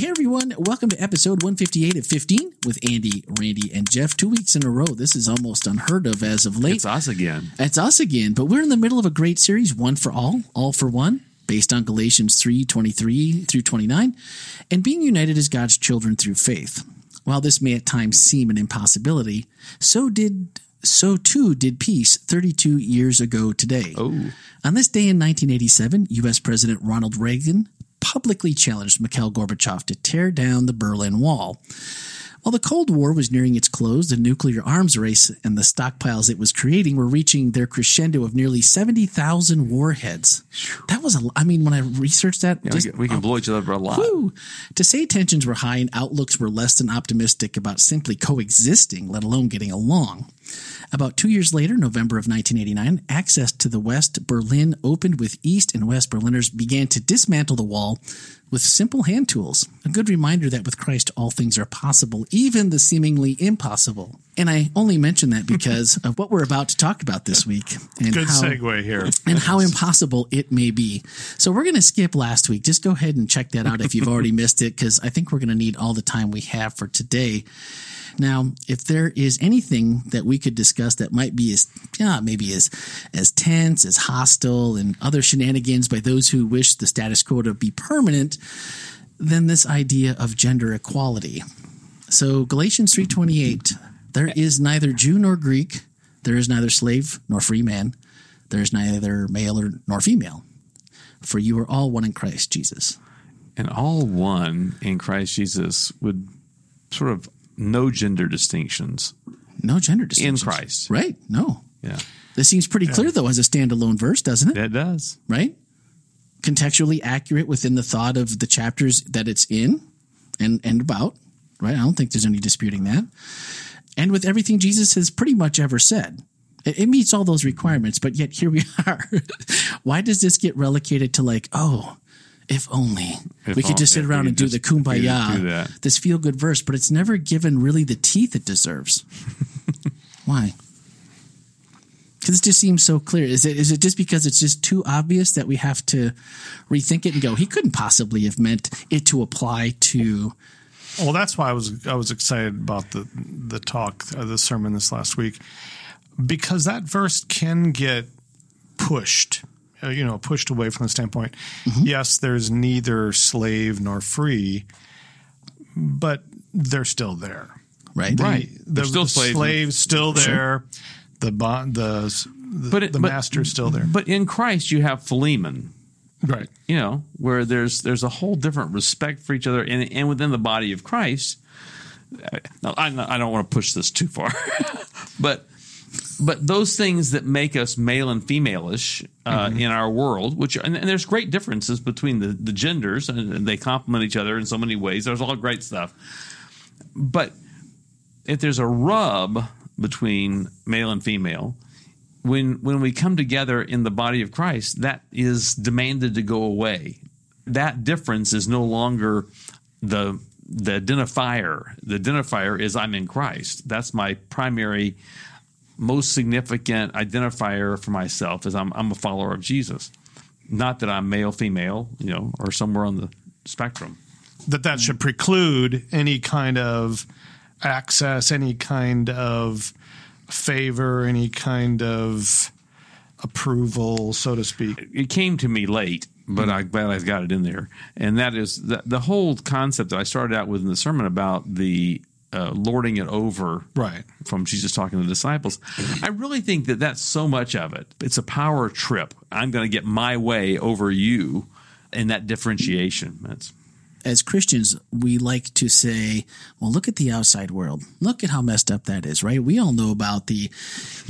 Hey everyone, welcome to episode 158 of 15 with Andy, Randy, and Jeff. Two weeks in a row. This is almost unheard of as of late. It's us again. It's us again, but we're in the middle of a great series, One for All, All for One, based on Galatians 3 23 through 29, and being united as God's children through faith. While this may at times seem an impossibility, so did so too did peace 32 years ago today. Oh. On this day in 1987, U.S. President Ronald Reagan publicly challenged Mikhail Gorbachev to tear down the Berlin Wall. While the Cold War was nearing its close, the nuclear arms race and the stockpiles it was creating were reaching their crescendo of nearly 70,000 warheads. That was a, I mean, when I researched that, Yeah, just- we can, we can blow each other up a lot. Whew. To say tensions were high and outlooks were less than optimistic about simply coexisting, let alone getting along. About two years later, November of 1989, access to the West Berlin opened with East and West Berliners began to dismantle the wall with simple hand tools. A good reminder that with Christ all things are possible, even the seemingly impossible. And I only mention that because of what we're about to talk about this week. And Good how, segue here. and how impossible it may be. So we're going to skip last week. Just go ahead and check that out if you've already missed it, because I think we're going to need all the time we have for today. Now, if there is anything that we could discuss that might be as, yeah, maybe as, as tense, as hostile, and other shenanigans by those who wish the status quo to be permanent, then this idea of gender equality. So Galatians 3:28, there is neither Jew nor Greek, there is neither slave nor free man, there is neither male or, nor female, for you are all one in Christ Jesus. And all one in Christ Jesus would sort of no gender distinctions No gender distinctions. in. Christ. Right? No. Yeah, This seems pretty clear though as a standalone verse, doesn't it? It does. Right? Contextually accurate within the thought of the chapters that it's in and and about, right? I don't think there's any disputing that. And with everything Jesus has pretty much ever said. It, it meets all those requirements, but yet here we are. Why does this get relegated to like, oh, if only If we could just sit only- if we around and do the could do kumbaya, this feel good verse, but it's never given really the teeth it deserves. Why? Because it just seems so clear. Is it is it just because it's just too obvious that we have to rethink it and go? He couldn't possibly have meant it to apply to. Well, that's why I was I was excited about the the talk, uh, the sermon this last week, because that verse can get pushed, uh, you know, pushed away from the standpoint. Yes, there's neither slave nor free, but they're still there. Right. The, Right. The, They're still the slaves. slaves still there. The bond, the the, But it- the but- master's still there. But in Christ, you have Philemon. Right. You know, where there's there's a whole different respect for each other, and and within the body of Christ. Now, I, I don't want to push this too far, but but those things that make us male and femaleish uh, Mm-hmm. in our world, which and, and there's great differences between the, the genders, and, and they complement each other in so many ways. There's all great stuff, but if there's a rub between male and female, when when we come together in the body of Christ, that is demanded to go away. That difference is no longer the the identifier. The identifier is I'm in Christ. That's my primary, most significant identifier for myself. Is I'm I'm a follower of Jesus. Not that I'm male, female, you know, or somewhere on the spectrum. that that should preclude any kind of access, any kind of favor, any kind of approval, so to speak. it came to me late, but I'm glad I've got it in there. And that is the, the whole concept that I started out with in the sermon about the uh, lording it over Right. from Jesus talking to the disciples. I really think that that's so much of it. It's a power trip. I'm going to get my way over you, and that differentiation. That's as Christians, we like to say, well, look at the outside world. Look at how messed up that is, right? We all know about the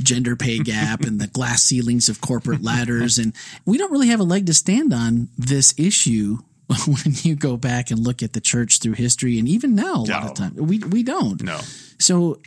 gender pay gap and the glass ceilings of corporate ladders. And we don't really have a leg to stand on this issue when you go back and look at the church through history. And even now, a lot of times, we, we don't. no. So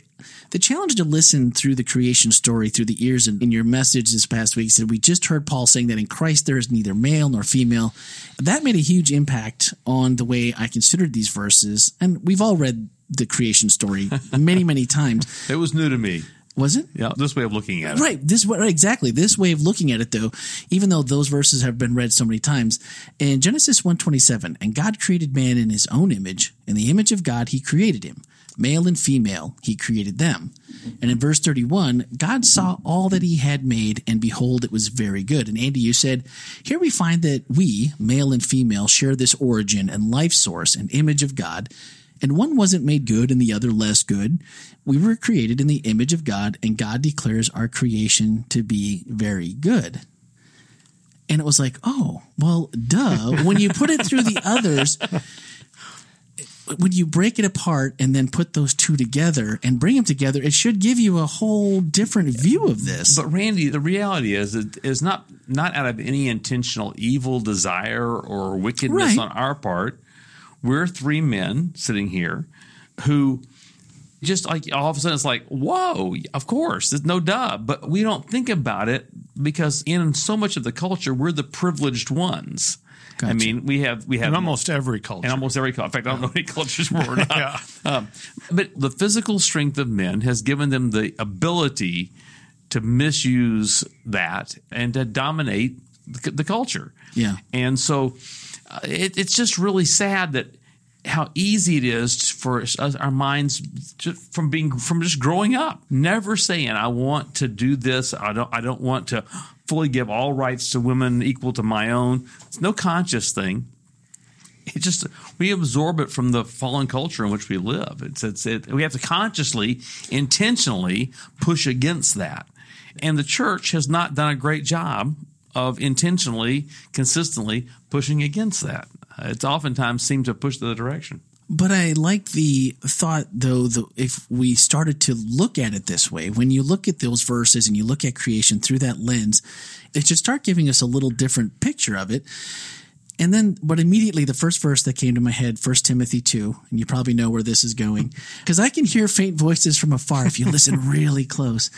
the challenge to listen through the creation story through the ears and in your message this past week said we just heard Paul saying that in Christ there is neither male nor female. That made a huge impact on the way I considered these verses. And we've all read the creation story many, many times. It was new to me. Was it? Yeah, this way of looking at it. Right. This way, exactly. This way of looking at it, though, even though those verses have been read so many times, in Genesis one twenty seven, and God created man in His own image, in the image of God He created him, male and female He created them. And in verse thirty one, God saw all that He had made, and behold, it was very good. And Andy, you said, here we find that we, male and female, share this origin and life source and image of God and one wasn't made good and the other less good. We were created in the image of God, and God declares our creation to be very good. And it was like, oh, well, duh. when you put it through the others, when you break it apart and then put those two together and bring them together, it should give you a whole different view of this. But Randy, the reality is it is not not out of any intentional evil desire or wickedness Right. on our part. We're three men sitting here who just like all of a sudden it's like, whoa, of course, there's no duh. But we don't think about it because in so much of the culture, we're the privileged ones. I mean, we have we have in almost every culture. in almost every culture. In fact, I don't know any cultures we're not. Yeah. um, but the physical strength of men has given them the ability to misuse that and to dominate the, the culture. Yeah. And so Uh, it, it's just really sad that how easy it is for our minds from being from just growing up, never saying I want to do this. I don't. I don't want to fully give all rights to women equal to my own. It's no conscious thing. It just we absorb it from the fallen culture in which we live. It's it's it, we have to consciously, intentionally push against that, and the church has not done a great job of intentionally, consistently pushing against that. It's oftentimes seemed to push the direction. But I like the thought, though, the, if we started to look at it this way, when you look at those verses and you look at creation through that lens, it should start giving us a little different picture of it. And then, but immediately the first verse that came to my head, First Timothy 2, and you probably know where this is going, because I can hear faint voices from afar if you listen really close.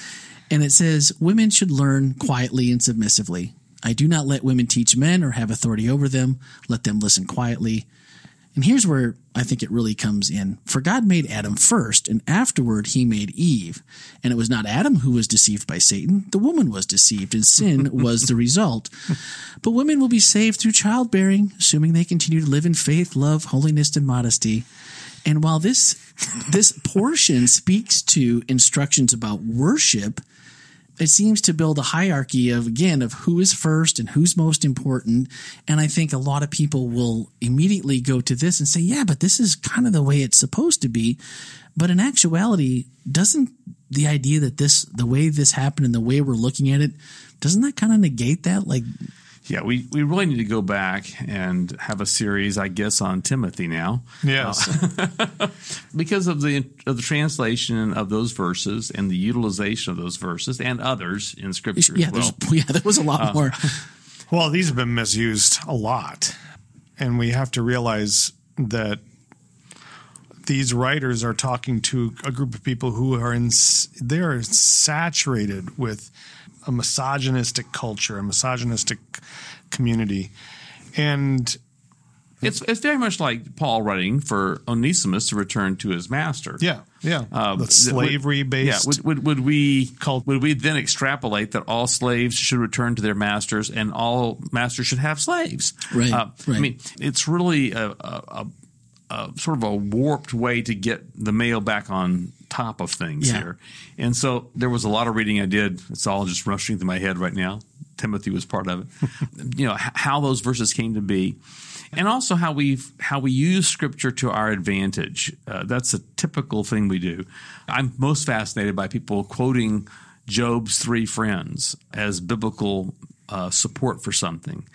And it says, Women should learn quietly and submissively. I do not let women teach men or have authority over them. Let them listen quietly. And here's where I think it really comes in. For God made Adam first, and afterward he made Eve. And it was not Adam who was deceived by Satan, the woman was deceived, and sin was the result. But women will be saved through childbearing, assuming they continue to live in faith, love, holiness, and modesty. And while this this portion speaks to instructions about worship, it seems to build a hierarchy of again of who is first and who's most important. And i think a lot of people will immediately go to this and say yeah but this is kind of the way it's supposed to be. But in actuality doesn't the idea that this the way this happened and the way we're looking at it doesn't that kind of negate that? Like Yeah, we, we really need to go back and have a series, I guess, on Timothy now. Yes. Uh, because of the of the translation of those verses and the utilization of those verses and others in Scripture yeah as well. yeah there was a lot uh, more Well, these have been misused a lot. And we have to realize that these writers are talking to a group of people who are in, they're saturated with a misogynistic culture, a misogynistic community. And It's it's very much like Paul writing for Onesimus to return to his master. yeah, yeah, Um, the slavery based. Yeah, would, would, would we Cult- would we then extrapolate that all slaves should return to their masters and all masters should have slaves? Right, Uh, I mean, it's really a, a, a, a sort of a warped way to get the male back on top of things Yeah. here. And so there was a lot of reading I did. It's all just rushing through my head right now. Timothy was part of it. you know how those verses came to be, and also how we how we use Scripture to our advantage. Uh, that's a typical thing we do. I'm most fascinated by people quoting Job's three friends as biblical uh, support for something.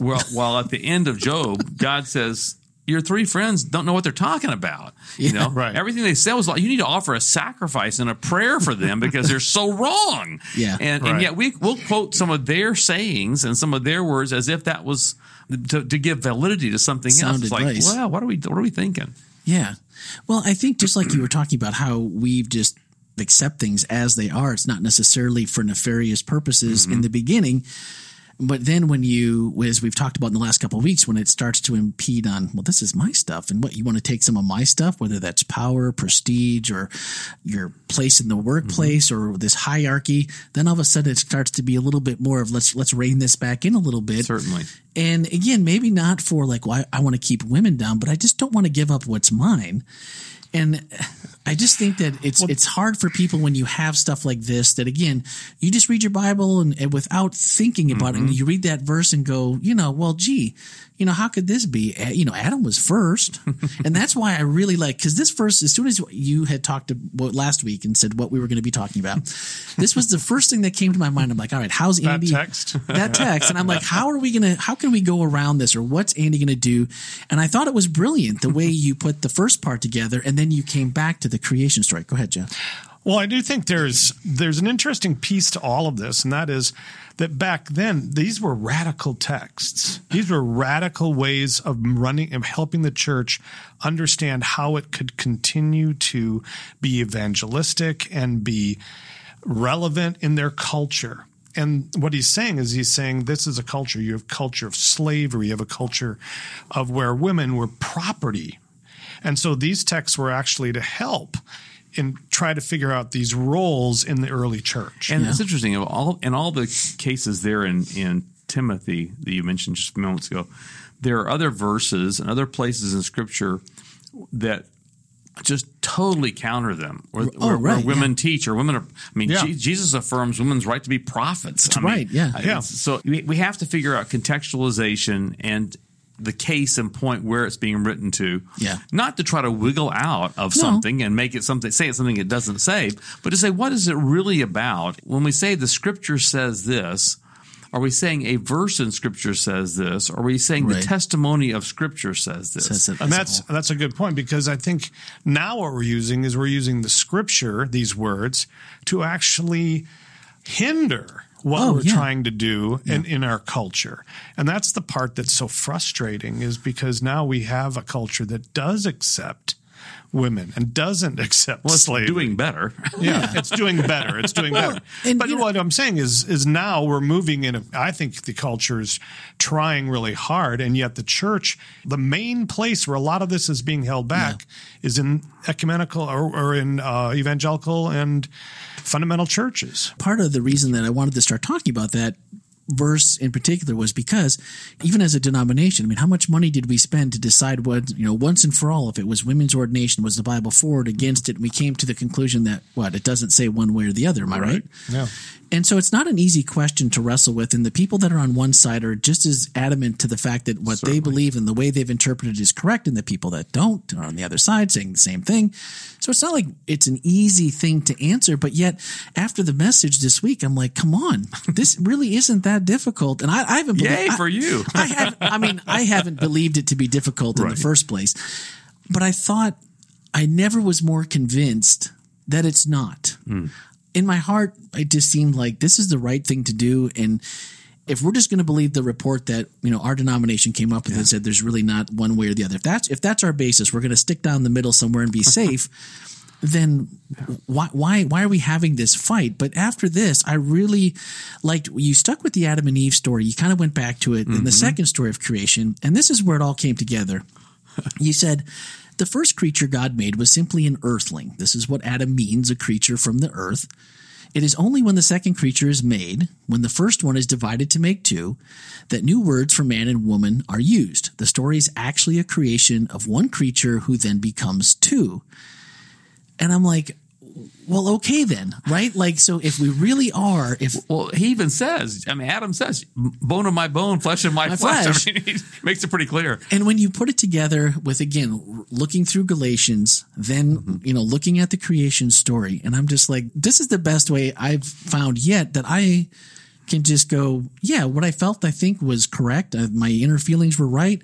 Well, while at the end of Job, God says. Your three friends don't know what they're talking about. You know, right. everything they said was like, you need to offer a sacrifice and a prayer for them because they're so wrong. Yeah. and, and yet we will quote some of their sayings and some of their words as if that was to, to give validity to something Sound else. It's like, well, what are we what are we thinking? Yeah. Well, I think just like you were talking about how we've just accept things as they are, it's not necessarily for nefarious purposes in mm-hmm. the beginning. But then when you, as we've talked about in the last couple of weeks, when it starts to impede on, well, this is my stuff, and what you want to take some of my stuff, whether that's power, prestige, or your place in the workplace, mm-hmm. or this hierarchy, then all of a sudden it starts to be a little bit more of let's let's rein this back in a little bit. Certainly. And again, maybe not for like, well, I, I want to keep women down, but I just don't want to give up what's mine. And I just think that it's it's hard for people when you have stuff like this that again you just read your Bible and, and without thinking about it. And mm-hmm. you read that verse and go you know well gee you know how could this be? You know Adam was first. And that's why I really like because this verse as soon as you had talked about last week and said what we were going to be talking about this was the first thing that came to my mind. I'm like all right how's Andy? That text? that text. And i'm like how are we gonna how can we go around this or what's andy gonna do? And i thought it was brilliant the way you put the first part together and then you came back to the creation story go ahead jeff Well, I do think there's there's an interesting piece to all of this, and that is that back then these were radical texts. These were radical ways of running of helping the church understand how it could continue to be evangelistic and be relevant in their culture. And what he's saying is he's saying this is a culture. You have a culture of slavery, you have a culture of where women were property. And so these texts were actually to help and try to figure out these roles in the early church. And it's interesting. Of all in all the cases there in in Timothy that you mentioned just a few moments ago, there are other verses and other places in Scripture that just totally counter them, where, Oh, where, where right, women teach or women are. I mean, Yeah. Je- Jesus affirms women's right to be prophets. That's right, yeah. Yeah. So we, we have to figure out contextualization and the case and point where it's being written to. Yeah. Not to try to wiggle out of No. something and make it something, say it's something it doesn't say, but to say, what is it really about? When we say the scripture says this, are we saying a verse in scripture says this? Or are we saying Right. the testimony of scripture says this? Says And as a that's that's a good point because I think now what we're using is we're using the scripture, these words, to actually hinder what Oh, we're yeah. trying to do in, in our culture. And that's the part that's so frustrating is because now we have a culture that does accept women and doesn't accept well, it's slavery. doing better. Yeah, it's doing better. It's doing better. and but you know- what I'm saying is, is now we're moving in. A, I think the culture's trying really hard, and yet the church, the main place where a lot of this is being held back, is in ecumenical or, or in uh, evangelical and fundamental churches. part of the reason that I wanted to start talking about that verse in particular was because even as a denomination, I mean, how much money did we spend to decide what, you know, once and for all, if it was women's ordination, was the Bible for it, against it? And we came to the conclusion that, what, it doesn't say one way or the other. Am I right? Yeah. And so it's not an easy question to wrestle with. And the people that are on one side are just as adamant to the fact that what they believe and the way they've interpreted is correct. And the people that don't are on the other side saying the same thing. So it's not like it's an easy thing to answer. But yet after the message this week, I'm like, come on, this really isn't that difficult. And I, I haven't believed, Yay I- for you. I have, I mean, I haven't believed it to be difficult in the first place, but I thought I never was more convinced that it's not. Hmm. In my heart, it just seemed like this is the right thing to do. And if we're just going to believe the report that you know our denomination came up with and said there's really not one way or the other, if that's if that's our basis, we're going to stick down the middle somewhere and be safe. Then why why why are we having this fight? But after this, I really liked you stuck with the Adam and Eve story. You kind of went back to it in the mm-hmm. second story of creation, and this is where it all came together. You said the first creature God made was simply an earthling. This is what Adam means, a creature from the earth. It is only when the second creature is made, when the first one is divided to make two, that new words for man and woman are used. The story is actually a creation of one creature who then becomes two. And I'm like, well, okay then, right? Like, so if we really are, if Well, he even says, I mean, Adam says, bone of my bone, flesh of my, My flesh. flesh. I mean, he makes it pretty clear. And when you put it together with again looking through Galatians, then mm-hmm. you know looking at the creation story, and I'm just like, this is the best way I've found yet that I can just go, yeah, what I felt I think was correct. Uh, my inner feelings were right,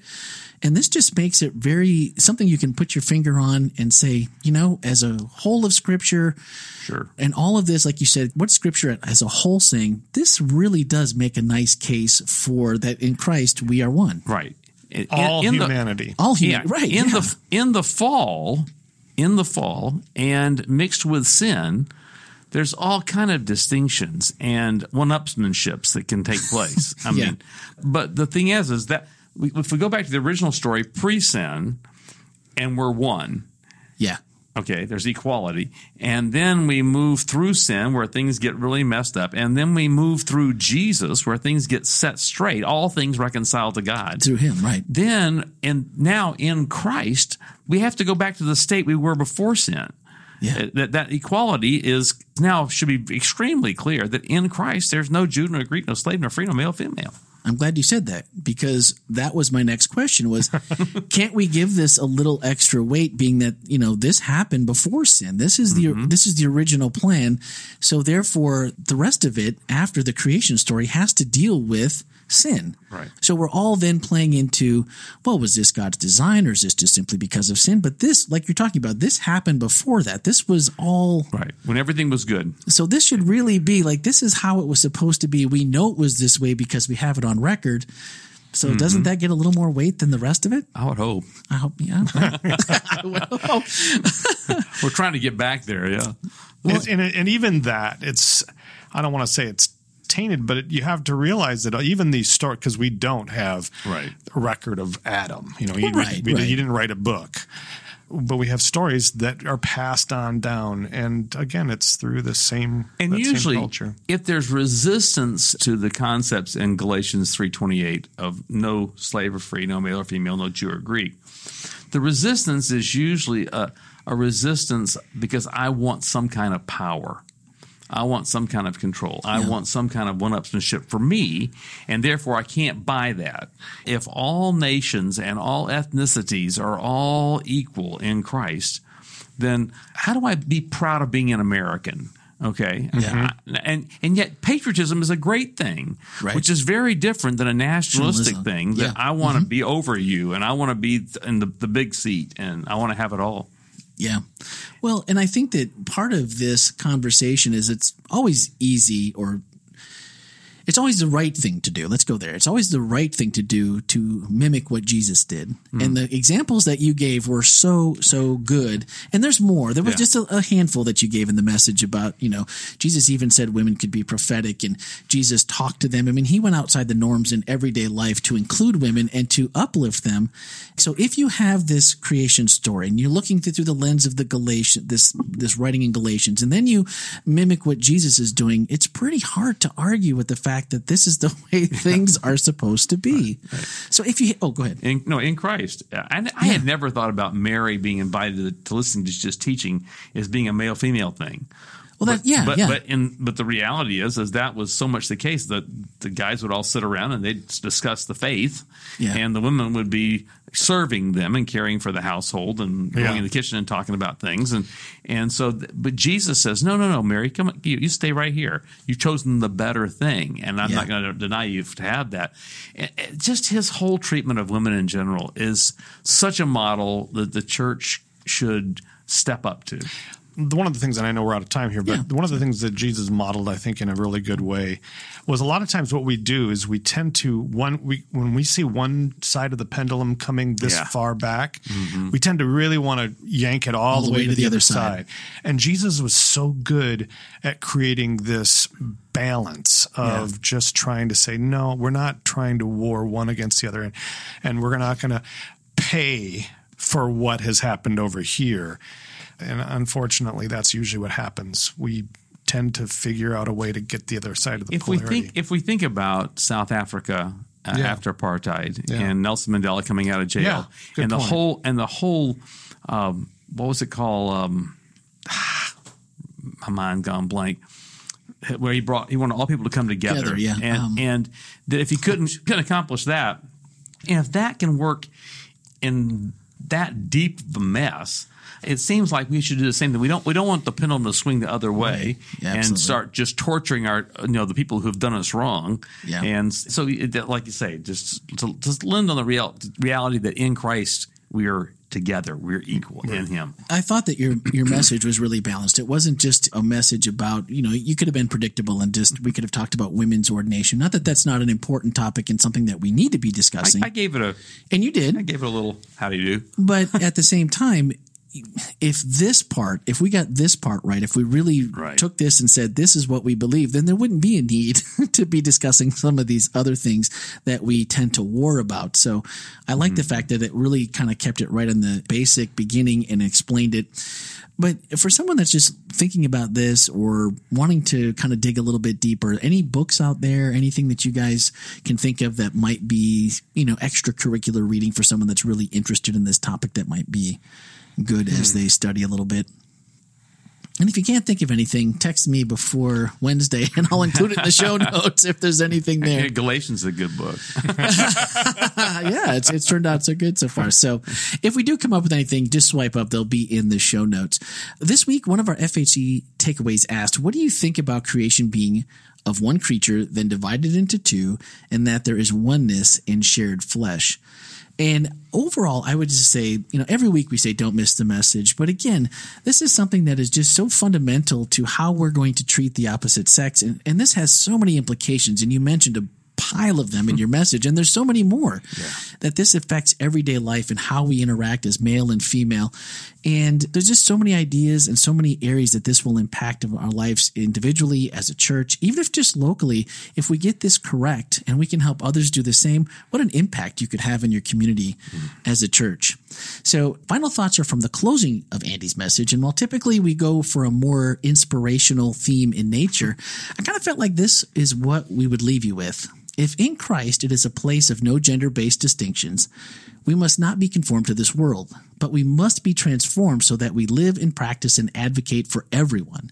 and this just makes it very something you can put your finger on and say, you know, as a whole of Scripture, Sure. and all of this, like you said, what Scripture as a whole saying, this really does make a nice case for that in Christ we are one. Right. In- All in the- humanity. All yeah, human, right? in yeah. the in the fall, in the fall, and mixed with sin, there's all kind of distinctions and one-upsmanships that can take place. I Yeah. mean, but the thing is, is that we, if we go back to the original story pre-sin, and we're one. Yeah. Okay, there's equality. And then we move through sin where things get really messed up. And then we move through Jesus where things get set straight, all things reconciled to God. Through him, right. Then, and now in Christ, we have to go back to the state we were before sin. Yeah. Uh, That, that equality is now should be extremely clear that in Christ there's no Jew nor Greek, no slave nor free, no male, female. I'm glad you said that because that was my next question was can't we give this a little extra weight being that you know this happened before sin this is the Mm-hmm. this is the original plan so therefore the rest of it after the creation story has to deal with sin Right. so we're all then playing into well was this God's design or is this just simply because of sin but this like you're talking about this happened before that this was all Right. When everything was good. so this should really be like this is how it was supposed to be. We know it was this way because we have it on record. So Mm-hmm. doesn't that get a little more weight than the rest of it? I would hope. I hope. Yeah. I would hope. We're trying to get back there, yeah. and, and, and even that, it's, I don't want to say it's tainted, but it, you have to realize that even these stories, because we don't have Right. a record of Adam, you know, he, Right, we, right. he didn't write a book. But we have stories that are passed on down, and again, it's through the same And that same usually, culture. if there's resistance to the concepts in Galatians 3.28 of no slave or free, no male or female, no Jew or Greek, the resistance is usually a, a resistance because I want some kind of power. I want some kind of control. I Yeah. want some kind of one-upsmanship for me, and therefore I can't buy that. If all nations and all ethnicities are all equal in Christ, then how do I be proud of being an American? Okay, Yeah. and and yet patriotism is a great thing, Right. which is very different than a nationalistic thing. That Yeah. Mm-hmm. I want to be over you, and I want to be in the, the big seat, and I want to have it all. Yeah. Well, and I think that part of this conversation is it's always easy or it's always the right thing to do. Let's go there. It's always the right thing to do to mimic what Jesus did. Hmm. And the examples that you gave were so, so good. And there's more. There was Yeah. just a, a handful that you gave in the message about, you know, Jesus even said women could be prophetic and Jesus talked to them. I mean, he went outside the norms in everyday life to include women and to uplift them. So if you have this creation story and you're looking through the lens of the Galatians, this, this writing in Galatians, and then you mimic what Jesus is doing, it's pretty hard to argue with the fact that this is the way things are supposed to be. So if you, oh, go ahead. In, no, in Christ. Uh, I, I had never thought about Mary being invited to listen to just teaching as being a male female thing. Well, that, yeah, but, yeah. But in but the reality is, is that was so much the case that the guys would all sit around and they'd discuss the faith, Yeah. and the women would be serving them and caring for the household and going Yeah. in the kitchen and talking about things and and so but Jesus says no no no Mary come on, you, you stay right here you've chosen the better thing and I'm Yeah. not going to deny you to have that And- and just his whole treatment of women in general is such a model that the church should step up to one of the things, and I know we're out of time here, but Yeah. one of the things that Jesus modeled, I think, in a really good way, was a lot of times what we do is we tend to one we when we see one side of the pendulum coming this Yeah. far back, mm-hmm. we tend to really want to yank it all, the way, to the, other side. And Jesus was so good at creating this balance of just trying to say, no, we're not trying to war one against the other, and and we're not going to pay for what has happened over here. And unfortunately, that's usually what happens. We tend to figure out a way to get the other side of the if we think if we think about South Africa uh, Yeah. after apartheid Yeah. and Nelson Mandela coming out of jail Yeah, good and the point. whole and the whole um, what was it called um, my mind gone blank where he brought he wanted all people to come together, Together, yeah. and Um, and that if he couldn't couldn't accomplish that and if that can work in that deep of a mess it seems like we should do the same thing. We don't we don't want the pendulum to swing the other way Yeah, and start just torturing our you know the people who've done us wrong. Yeah. And so, like you say, just to, just lend on the real, reality that in Christ we are together, we're equal in Him. I thought that your your message was really balanced. It wasn't just a message about you know you could have been predictable and just we could have talked about women's ordination. Not that that's not an important topic and something that we need to be discussing. I, I gave it a and you did. I gave it a little how do you do? but at the same time, if this part, if we got this part right, if we really Right. took this and said this is what we believe, then there wouldn't be a need to be discussing some of these other things that we tend to war about. So I like the mm-hmm. fact that it really kind of kept it right in the basic beginning and explained it. But for someone that's just thinking about this or wanting to kind of dig a little bit deeper, any books out there, anything that you guys can think of that might be, you know, extracurricular reading for someone that's really interested in this topic that might be good as hmm. they study a little bit. And if you can't think of anything, text me before Wednesday and I'll include it in the show notes if there's anything there. Yeah, Galatians is a good book. yeah, it's it's turned out so good so far. So if we do come up with anything, just swipe up. They'll be in the show notes. This week, one of our FHE takeaways asked, "What do you think about creation being of one creature, then divided into two, and that there is oneness in shared flesh?" And overall, I would just say, you know, every week we say don't miss the message. But again, this is something that is just so fundamental to how we're going to treat the opposite sex. And, and this has so many implications. And you mentioned a pile of them in your message. And there's so many more that this affects everyday life and how we interact as male and female. And there's just so many ideas and so many areas that this will impact our lives individually as a church, even if just locally. If we get this correct and we can help others do the same, what an impact you could have in your community mm-hmm. as a church. So, final thoughts are from the closing of Andy's message. And while typically we go for a more inspirational theme in nature, I kind of felt like this is what we would leave you with. If in Christ it is a place of no gender based distinctions, we must not be conformed to this world, but we must be transformed so that we live and practice and advocate for everyone.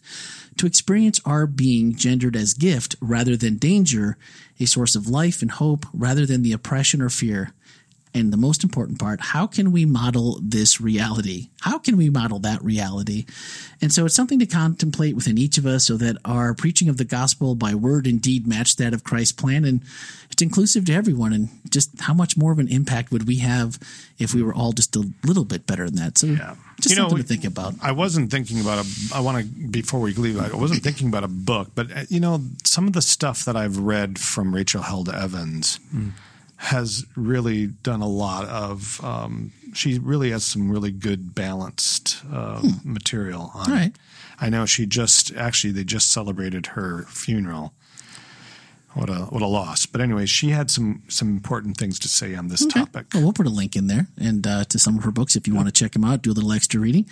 To experience our being gendered as gift rather than danger, a source of life and hope rather than the oppression or fear. And the most important part, how can we model this reality? How can we model that reality? And so it's something to contemplate within each of us so that our preaching of the gospel by word and deed match that of Christ's plan. And it's inclusive to everyone. And just how much more of an impact would we have if we were all just a little bit better than that? So just You know, something to think about. I wasn't thinking about a. I want to before we leave. I wasn't thinking about a book, but uh, you know, some of the stuff that I've read from Rachel Held Evans has really done a lot of. Um, she really has some really good balanced uh, material. On All right. I know she just actually they just celebrated her funeral. What a what a loss! But anyway, she had some some important things to say on this Okay. topic. Well, we'll put a link in there and uh, to some of her books if you want to check them out, do a little extra reading.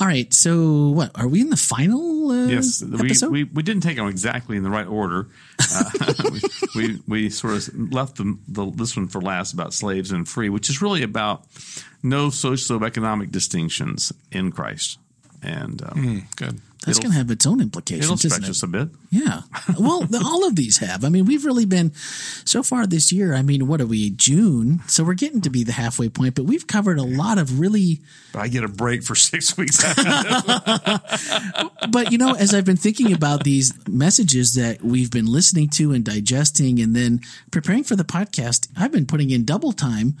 All right. So, what are we in the final uh, Yes, we, episode? we we didn't take them exactly in the right order. Uh, we, we we sort of left the, the this one for last about slaves and free, which is really about no socioeconomic distinctions in Christ, and um, Good. That's going to have its own it'll implications, isn't stretch it? us a bit. Yeah. Well, all of these have. I mean, we've really been so far this year. I mean, what are we? June. So we're getting to be the halfway point, but we've covered a lot of really. I get a break for six weeks. But you know, as I've been thinking about these messages that we've been listening to and digesting, and then preparing for the podcast, I've been putting in double time.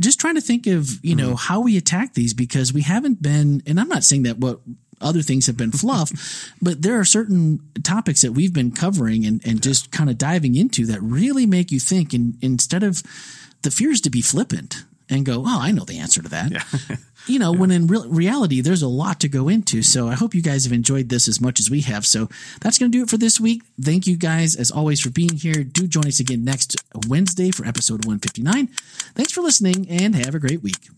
Just trying to think of, you know, mm-hmm. how we attack these because we haven't been, and I'm not saying that what other things have been fluff, but there are certain topics that we've been covering and, and just kind of diving into that really make you think. And instead of the fears to be flippant and go, oh, I know the answer to that. you know, when in real reality, there's a lot to go into. So I hope you guys have enjoyed this as much as we have. So that's going to do it for this week. Thank you guys, as always, for being here. Do join us again next Wednesday for episode 159. Thanks for listening and have a great week.